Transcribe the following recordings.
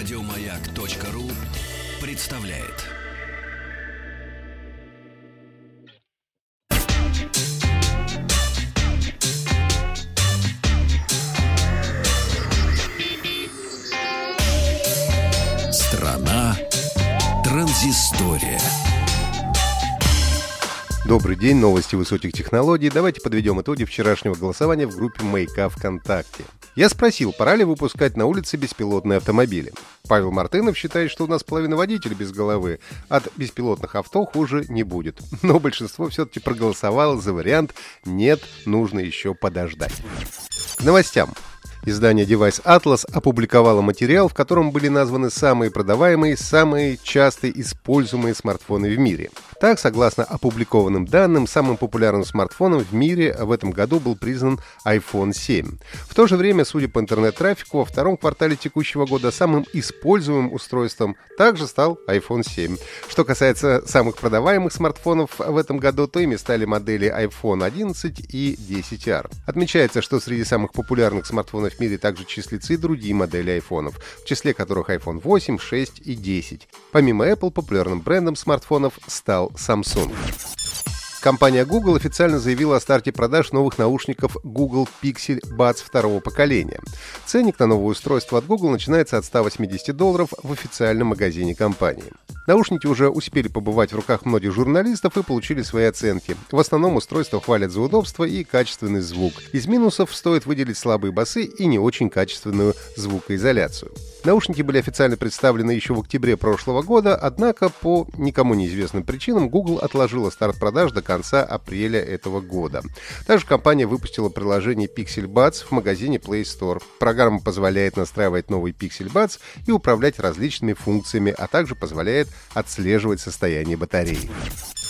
Радиомаяк.ру представляет. Страна транзистория. Добрый день, новости высоких технологий. Давайте подведем итоги вчерашнего голосования в группе Маяка ВКонтакте. Я спросил, пора ли выпускать на улице беспилотные автомобили. Павел Мартынов считает, что у нас половина водителей без головы. От беспилотных авто хуже не будет. Но большинство все-таки проголосовало за вариант «нет, нужно еще подождать». К новостям. Издание Device Atlas опубликовало материал, в котором были названы самые продаваемые, самые часто используемые смартфоны в мире. Так, согласно опубликованным данным, самым популярным смартфоном в мире в этом году был признан iPhone 7. В то же время, судя по интернет-трафику, во втором квартале текущего года самым используемым устройством также стал iPhone 7. Что касается самых продаваемых смартфонов в этом году, то ими стали модели iPhone 11 и 10R. Отмечается, что среди самых популярных смартфонов в мире также числятся и другие модели айфонов, в числе которых iPhone 8, 6 и 10. Помимо Apple, популярным брендом смартфонов стал Samsung. Компания Google официально заявила о старте продаж новых наушников Google Pixel Buds второго поколения. Ценник на новое устройство от Google начинается от 180 долларов в официальном магазине компании. Наушники уже успели побывать в руках многих журналистов и получили свои оценки. В основном устройство хвалят за удобство и качественный звук. Из минусов стоит выделить слабые басы и не очень качественную звукоизоляцию. Наушники были официально представлены еще в октябре прошлого года, однако по никому неизвестным причинам Google отложила старт продаж до конца апреля этого года. Также компания выпустила приложение Pixel Buds в магазине Play Store. Программа позволяет настраивать новый Pixel Buds и управлять различными функциями, а также позволяет отслеживать состояние батареи.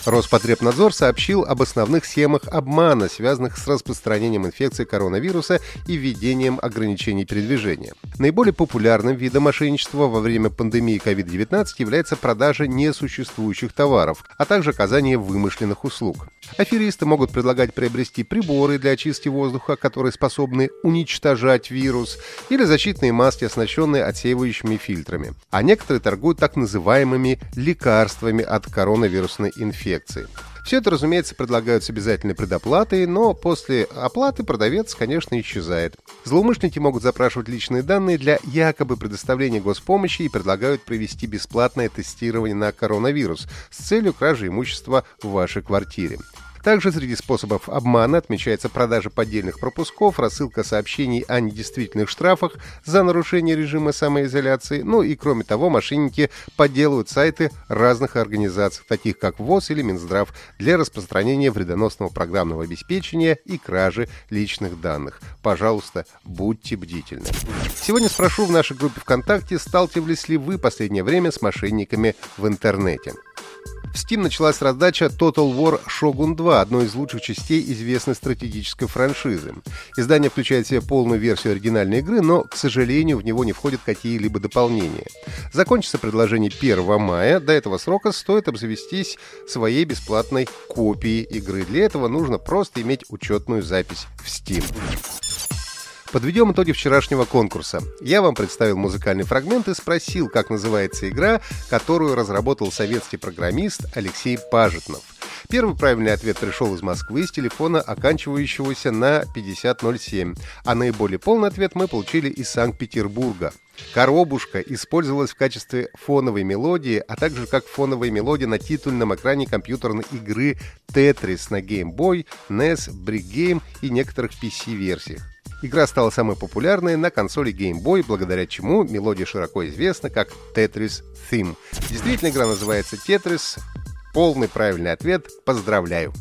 Роспотребнадзор сообщил об основных схемах обмана, связанных с распространением инфекции коронавируса и введением ограничений передвижения. Наиболее популярным видом мошенничества во время пандемии COVID-19 является продажа несуществующих товаров, а также оказание вымышленных услуг. Аферисты могут предлагать приобрести приборы для очистки воздуха, которые способны уничтожать вирус, или защитные маски, оснащенные отсеивающими фильтрами. А некоторые торгуют так называемыми лекарствами от коронавирусной инфекции. Все это, разумеется, предлагают с обязательной предоплатой, но после оплаты продавец, конечно, исчезает. Злоумышленники могут запрашивать личные данные для якобы предоставления госпомощи и предлагают провести бесплатное тестирование на коронавирус с целью кражи имущества в вашей квартире. Также среди способов обмана отмечается продажа поддельных пропусков, рассылка сообщений о недействительных штрафах за нарушение режима самоизоляции, ну и кроме того мошенники подделывают сайты разных организаций, таких как ВОЗ или Минздрав, для распространения вредоносного программного обеспечения и кражи личных данных. Пожалуйста, будьте бдительны. Сегодня спрошу в нашей группе ВКонтакте, сталкивались ли вы последнее время с мошенниками в интернете. В Steam началась раздача Total War Shogun 2, одной из лучших частей известной стратегической франшизы. Издание включает в себя полную версию оригинальной игры, но, к сожалению, в него не входят какие-либо дополнения. Закончится предложение 1 мая. До этого срока стоит обзавестись своей бесплатной копией игры. Для этого нужно просто иметь учетную запись в Steam. Подведем итоги вчерашнего конкурса. Я вам представил музыкальный фрагмент и спросил, как называется игра, которую разработал советский программист Алексей Пажетнов. Первый правильный ответ пришел из Москвы с телефона, оканчивающегося на 5007, а наиболее полный ответ мы получили из Санкт-Петербурга. Коробушка использовалась в качестве фоновой мелодии, а также как фоновая мелодия на титульном экране компьютерной игры Tetris на Game Boy, NES, Brick Game и некоторых PC-версиях. Игра стала самой популярной на консоли Game Boy, благодаря чему мелодия широко известна как Tetris Theme. Действительно, игра называется Tetris. Полный правильный ответ. Поздравляю.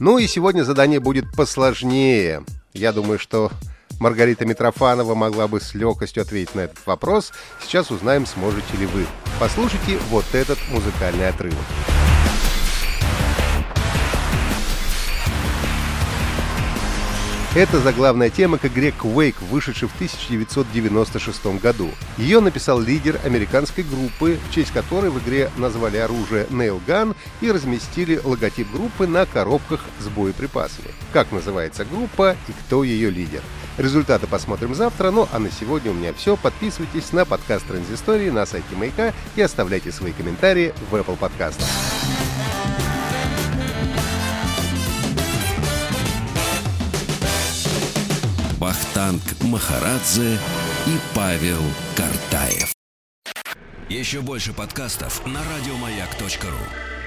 Ну и сегодня задание будет посложнее. Я думаю, что Маргарита Митрофанова могла бы с легкостью ответить на этот вопрос. Сейчас узнаем, сможете ли вы. Послушайте вот этот музыкальный отрывок. Это заглавная тема к игре Quake, вышедшей в 1996 году. Ее написал лидер американской группы, в честь которой в игре назвали оружие Nailgun и разместили логотип группы на коробках с боеприпасами. Как называется группа и кто ее лидер? Результаты посмотрим завтра, ну а на сегодня у меня все. Подписывайтесь на подкаст Транзистории на сайте Маяка и оставляйте свои комментарии в Apple подкастах. Бахтанг, Махарадзе и Павел Картаев. Еще больше подкастов на радиомаяк.ру